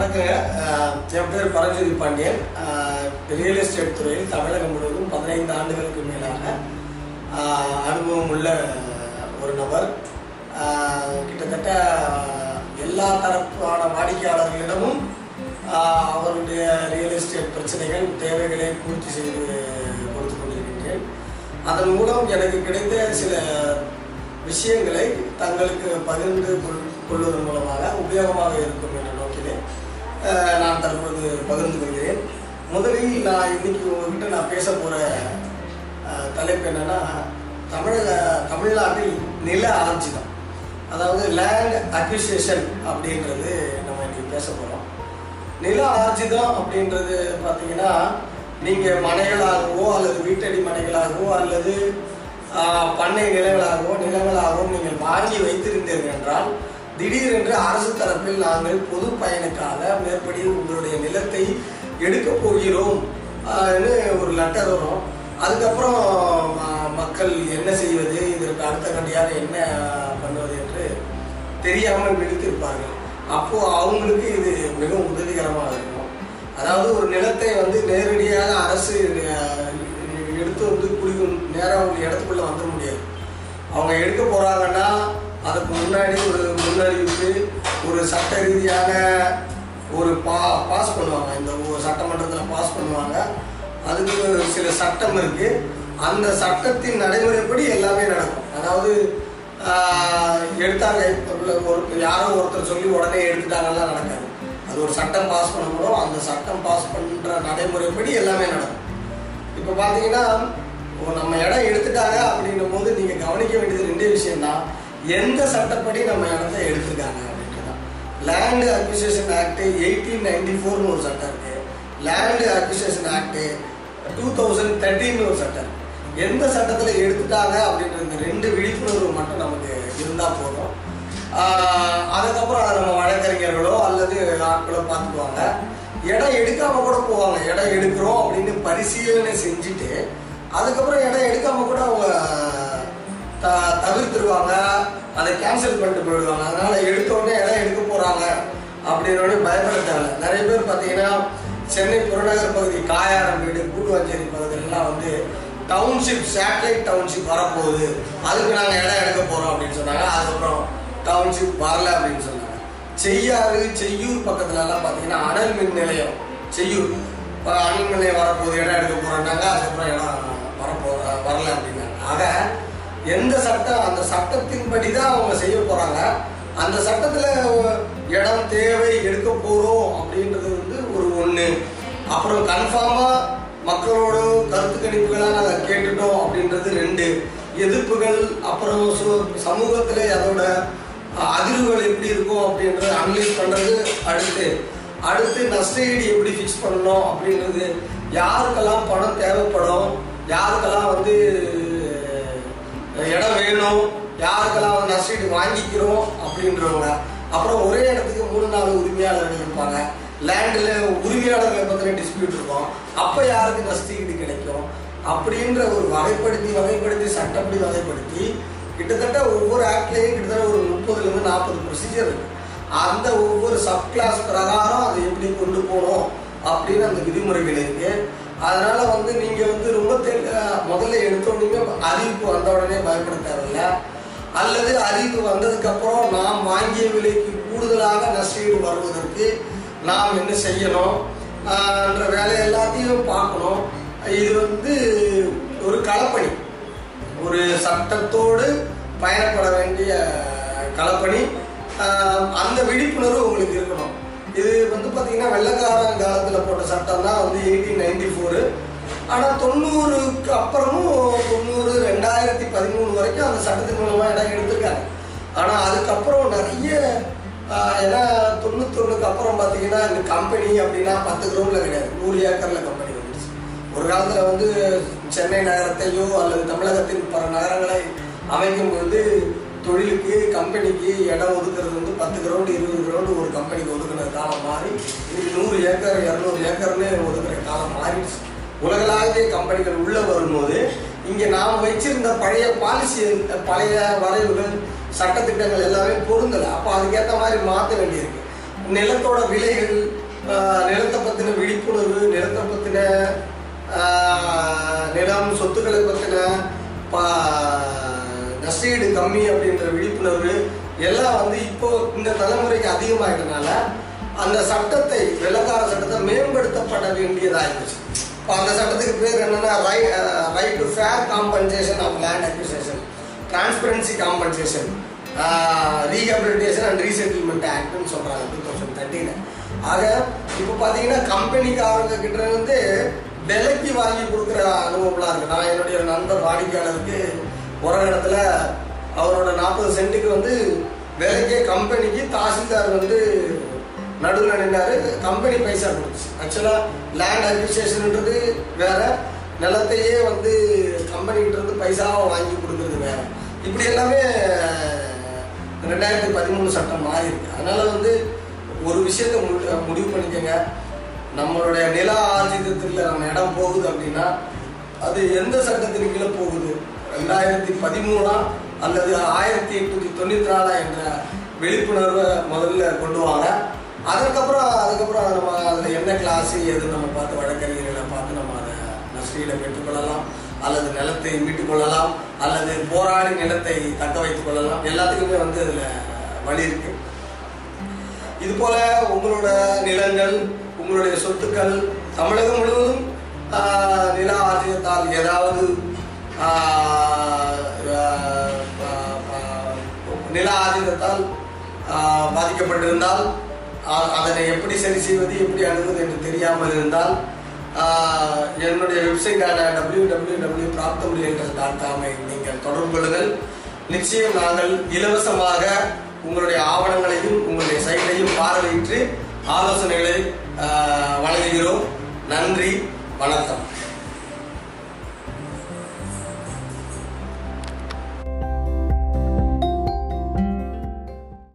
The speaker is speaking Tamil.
வணக்கங்க என் பேர் பரஞ்சோதி பாண்டியன். ரியல் எஸ்டேட் துறையில் தமிழகம் முழுவதும் பதினைந்து ஆண்டுகளுக்கு மேலாக அனுபவம் உள்ள ஒரு நபர். கிட்டத்தட்ட எல்லா தரப்பான வாடிக்கையாளர்களிடமும் அவருடைய ரியல் எஸ்டேட் பிரச்சனைகள் தேவைகளை பூர்த்தி செய்து கொடுத்து கொண்டிருக்கின்றேன். அதன் மூலம் எனக்கு கிடைத்த சில விஷயங்களை தங்களுக்கு பகிர்ந்து கொள் கொள்வதன் மூலமாக உபயோகமாக இருக்கும் என்ற நோக்கிலே நான் தற்போது பகிர்ந்து கொள்கிறேன். முதலில் நான் இன்னைக்கு உங்ககிட்ட நான் பேச போகிற தலைப்பு என்னன்னா தமிழக தமிழ்நாட்டில் நில ஆர்ஜிதம். அதாவது லேண்ட் அக்விசியேஷன் அப்படின்றது நம்ம இன்னைக்கு பேச போகிறோம் நில ஆர்ஜிதம் அப்படின்றது பார்த்தீங்கன்னா நீங்கள் மனைகளாகவோ அல்லது வீட்டடி மனைகளாகவோ அல்லது பண்ணை நிலங்களாகவோ நிலங்களாகவோ நீங்கள் வாங்கி வைத்திருந்தீர்கள் என்றால் திடீரென்று அரசு தரப்பில் நாங்கள் பொது பயனுக்காக மேற்படி உங்களுடைய நிலத்தை எடுக்க போகிறோம் ஒரு லெட்டர் வரும். அதுக்கப்புறம் ம- மக்கள் என்ன செய்வது இதற்கு அடுத்த கண்டியாக என்ன பண்ணுவது என்று தெரியாமல் விழித்திருப்பார்கள். அப்போ அவங்களுக்கு இது மிகவும் உதவிகரமாக இருக்கும். அதாவது ஒரு நிலத்தை வந்து நேரடியாக அரசு எடுத்து வந்து குடிக்கும் நேராக அவங்க இடத்துக்குள்ள வந்துட முடியாது. அவங்க எடுக்க போறாங்கன்னா அதுக்கு முன்னாடி ஒரு முன்னறிவிப்பு ஒரு சட்ட ரீதியான ஒரு பா பாஸ் பண்ணுவாங்க. இந்த ஒரு சட்டமன்றத்தில் பாஸ் பண்ணுவாங்க. அதுக்கு ஒரு சில சட்டம் இருக்கு. அந்த சட்டத்தின் நடைமுறைப்படி எல்லாமே நடக்கும். அதாவது எடுத்தாங்க. ஒரு யாரோ ஒருத்தர் சொல்லி உடனே எடுத்துட்டாங்கலாம் நடக்காது. அது ஒரு சட்டம் பாஸ் பண்ணப்படும். அந்த சட்டம் பாஸ் பண்ணுற நடைமுறைப்படி எல்லாமே நடக்கும். இப்போ பார்த்தீங்கன்னா நம்ம இடம் எடுத்துட்டாங்க அப்படின்னும் போது நீங்கள் கவனிக்க வேண்டியது ரெண்டே விஷயம் தான் எந்த சட்டப்படி நம்ம இடத்த எடுத்திருக்காங்க அப்படின்றதான் land acquisition act eighteen ninety ஃபோர்னு ஒரு சட்டம் இருக்கு. Land acquisition act two thousand தேர்ட்டின்னு ஒரு சட்டம் எந்த சட்டத்தில் எடுத்துட்டாங்க அப்படின்ற இந்த ரெண்டு விழிப்புணர்வு மட்டும் நமக்கு இருந்தால் போதும். அதுக்கப்புறம் அதை நம்ம வழக்கறிஞர்களோ அல்லது ஆட்களோ பார்த்துக்குவாங்க. இடம் எடுக்காம கூட போவாங்க. இடம் எடுக்கிறோம் அப்படின்னு பரிசீலனை செஞ்சுட்டு அதுக்கப்புறம் இடம் எடுக்காம கூட அவங்க தவிர்த்துருவாங்க. அதை கேன்சல் பண்ணிட்டு போயிடுவாங்க. அதனால எடுத்தோடனே இடம் எடுக்க போறாங்க அப்படின்னு பயப்படுத்தாங்க நிறைய பேர் பார்த்தீங்கன்னா சென்னை புறநகர் பகுதி காயாரம் வீடு கூட்டுவாஞ்சேரி பகுதியிலலாம் வந்து டவுன்ஷிப் சேட்டலைட் டவுன்ஷிப் வரப்போகுது. அதுக்கு நாங்கள் இடம் எடுக்க போகிறோம் அப்படின்னு சொன்னாங்க. அதுக்கப்புறம் டவுன்ஷிப் வரல அப்படின்னு சொன்னாங்க. செய்யாறு செய்யூர் பக்கத்துலலாம் பார்த்தீங்கன்னா அனல் மின் நிலையம் செய்யூர். அனல் மின் நிலையம் வரப்போகுது இடம் எடுக்க போகிறோம்னாங்க அதுக்கப்புறம் இடம் வரப்போ வரல அப்படின்னாங்க. ஆக எந்த சட்டம் அந்த சட்டத்தின்படி தான் அவங்க செய்ய போகிறாங்க அந்த சட்டத்தில் இடம் தேவை எடுக்க போகிறோம் அப்படின்றது வந்து ஒரு ஒன்று அப்புறம் கன்ஃபார்மாக மக்களோட கருத்து கணிப்புகளாக நாங்கள் கேட்டுட்டோம் அப்படின்றது ரெண்டு. எதிர்ப்புகள் அப்புறம் சு- சமூகத்துல அதோட அதிர்வுகள் எப்படி இருக்கும் அப்படின்றத அனலைஸ் பண்ணுறது அடுத்து. அடுத்து நஷ்டஈடு எப்படி ஃபிக்ஸ் பண்ணணும் அப்படின்றது. யாருக்கெல்லாம் பணம் தேவைப்படும் யாருக்கெல்லாம் வாங்கிக்கிறோம் அப்படின்றவங்க. அப்புறம் ஒரே இடத்துக்கு மூணு நாலு உரிமையாளர்கள் இருப்பாங்க. லேண்டில் உரிமையாளர்களை பற்றின டிஸ்பியூட் இருக்கும். அப்போ யாருக்கு நஷ்டஈடு கிடைக்கும்? அப்படின்ற ஒரு வகைப்படுத்தி வகைப்படுத்தி சட்டப்படி வகைப்படுத்தி கிட்டத்தட்ட ஒவ்வொரு ஆக்ட்லேயும் கிட்டத்தட்ட ஒரு முப்பதுலேருந்து நாற்பது ப்ரொசீஜர் இருக்கு. அந்த ஒவ்வொரு சப் கிளாஸ் பிரகாரம் அதை எப்படி கொண்டு போகணும் அப்படின்னு அந்த விதிமுறைகள் இருக்கு. அதனால வந்து நீங்கள் வந்து ரொம்ப தெ- முதல்ல எடுத்தோடனே அறிவிப்பு வந்த உடனே பயப்பட தேவையில்ல. அல்லது அறிவு வந்ததுக்கு அப்புறம் நாம் வாங்கிய விலைக்கு கூடுதலாக நஷ்டீடு வருவதற்கு நாம் என்ன செய்யணும்? என்ற வேலை எல்லாத்தையும் பார்க்கணும். இது வந்து ஒரு களப்பணி. ஒரு சட்டத்தோடு பயணப்பட வேண்டிய களப்பணி. அந்த விழிப்புணர்வு உங்களுக்கு இருக்கணும். இது வந்து பார்த்தீங்கன்னா வெள்ளக்காரன் காலத்தில் போட்ட சட்டம் தான் வந்து எயிட்டீன் நைன்டி ஃபோரு ஆனால் தொண்ணூறுக்கு அப்புறமும் தொண்ணூறு ரெண்டாயிரத்தி பதிமூணு வரைக்கும் அந்த சட்டத்தின் மூலமாக இடம் எடுத்திருக்காங்க. ஆனால் அதுக்கப்புறம் நிறைய ஏன்னா தொண்ணூத்தொன்னுக்கு அப்புறம் பார்த்தீங்கன்னா இந்த கம்பெனி அப்படின்னா பத்து கிரௌண்டில் கிடையாது. நூறு ஏக்கரில் கம்பெனி வந்துச்சு ஒரு காலத்தில் வந்து சென்னை நகரத்தையோ அல்லது தமிழகத்தின் பல நகரங்களை அமைக்கும் போது தொழிலுக்கு கம்பெனிக்கு இடம் ஒதுக்குறது வந்து பத்து கிரவுண்டு இருபது கிரவுண்டு ஒரு கம்பெனிக்கு ஒதுக்குன காலம் மாறி இன்னைக்கு நூறு ஏக்கர் இரநூறு ஏக்கர்னு ஒதுக்குற காலம் மாறிடுச்சு. உலகளாவிய கம்பெனிகள் உள்ள வரும்போது இங்க நாம் வச்சிருந்த பழைய பாலிசி பழைய வரைவுகள் சட்டத்திட்டங்கள் எல்லாமே பொருந்தலை. அப்போ அதுக்கேற்ற மாதிரி மாற்ற வேண்டியிருக்கு. நிலத்தோட விலைகள் நிலத்தை பற்றின விழிப்புணர்வு நிலத்தை பற்றின நிலம் சொத்துக்களை பற்றின பா- நஷ்டீடு கம்மி அப்படின்ற விழிப்புணர்வு எல்லாம் வந்து இப்போ இந்த தலைமுறைக்கு அதிகமாகிட்டனால அந்த சட்டத்தை வெள்ளக்கார சட்டத்தை மேம்படுத்தப்பட வேண்டியதாகிடுச்சு இப்போ அந்த சட்டத்துக்கு பேர் என்னன்னா right to fair compensation of land acquisition transparency compensation rehabilitation and resettlement ஆக்ட்னு சொல்கிறாங்க டூ தௌசண்ட் தேர்ட்டீன் ஆக இப்போ பார்த்தீங்கன்னா கம்பெனிக்காரங்க கிட்ட இருந்து விலைக்கு வாங்கி கொடுக்குற அனுபவம்லாம் இருக்குது நான் என்னுடைய நண்பர் வாடிக்கையாளருக்கு ஒரு இடத்துல அவரோட நாற்பது சென்ட்டுக்கு வந்து விலைக்கே கம்பெனிக்கு தாசில்தார் வந்து நடுவில் நின்றாரு கம்பெனி பைசா கொடுத்துச்சு. ஆக்சுவலாக லேண்ட் அட்மினிஸ்ட்ரேஷன்ன்றது வேற. நிலத்தையே வந்து கம்பெனிகிட்டருந்து பைசாவை வாங்கி கொடுக்கறது வேற. இப்படி எல்லாமே ரெண்டாயிரத்தி பதிமூணு சட்டம் மாறி இருக்கு. அதனால வந்து ஒரு விஷயத்த மு- முடிவு பண்ணிக்கோங்க. நம்மளுடைய நில ஆர்ஜிதத்தில் நம்ம இடம் போகுது அப்படின்னா அது எந்த சட்டத்தின் கீழே போகுது? ரெண்டாயிரத்தி பதிமூணா அல்லது ஆயிரத்தி எட்நூத்தி தொண்ணூத்தி நாலா என்ற விழிப்புணர்வை முதல்ல கொண்டு வாங்க. அதுக்கப்புறம் அதுக்கப்புறம் நம்ம அதில் என்ன கிளாஸு எது நம்ம பார்த்து வழக்கறிஞர்களை பார்த்து நம்ம அதை நஷ்டீடை பெற்றுக்கொள்ளலாம் அல்லது நிலத்தை மீட்டுக் கொள்ளலாம் அல்லது போராடி நிலத்தை தக்க வைத்துக் கொள்ளலாம். எல்லாத்துக்குமே வந்து அதில் வழி இருக்கு. இது போல உங்களோட நிலங்கள் உங்களுடைய சொத்துக்கள் தமிழகம் முழுவதும் நில ஆர்ஜியத்தால் ஏதாவது நில ஆதிக்கத்தால் பாதிக்கப்பட்டிருந்தால் அதனை எப்படி சரி செய்வது எப்படி அணுகுவது என்று தெரியாமல் இருந்தால் என்னுடைய வெப்சைட்டான டபிள்யூ டபிள்யூ டபிள்யூ பிராப்தமுடியல்கள் டாட் காமை நீங்கள் தொடர்பு கொள்ளுங்கள். நிச்சயம் நாங்கள் இலவசமாக உங்களுடைய ஆவணங்களையும் உங்களுடைய சைட்டையும் பார்வையிட்டு ஆலோசனைகளை வழங்குகிறோம். நன்றி வணக்கம்.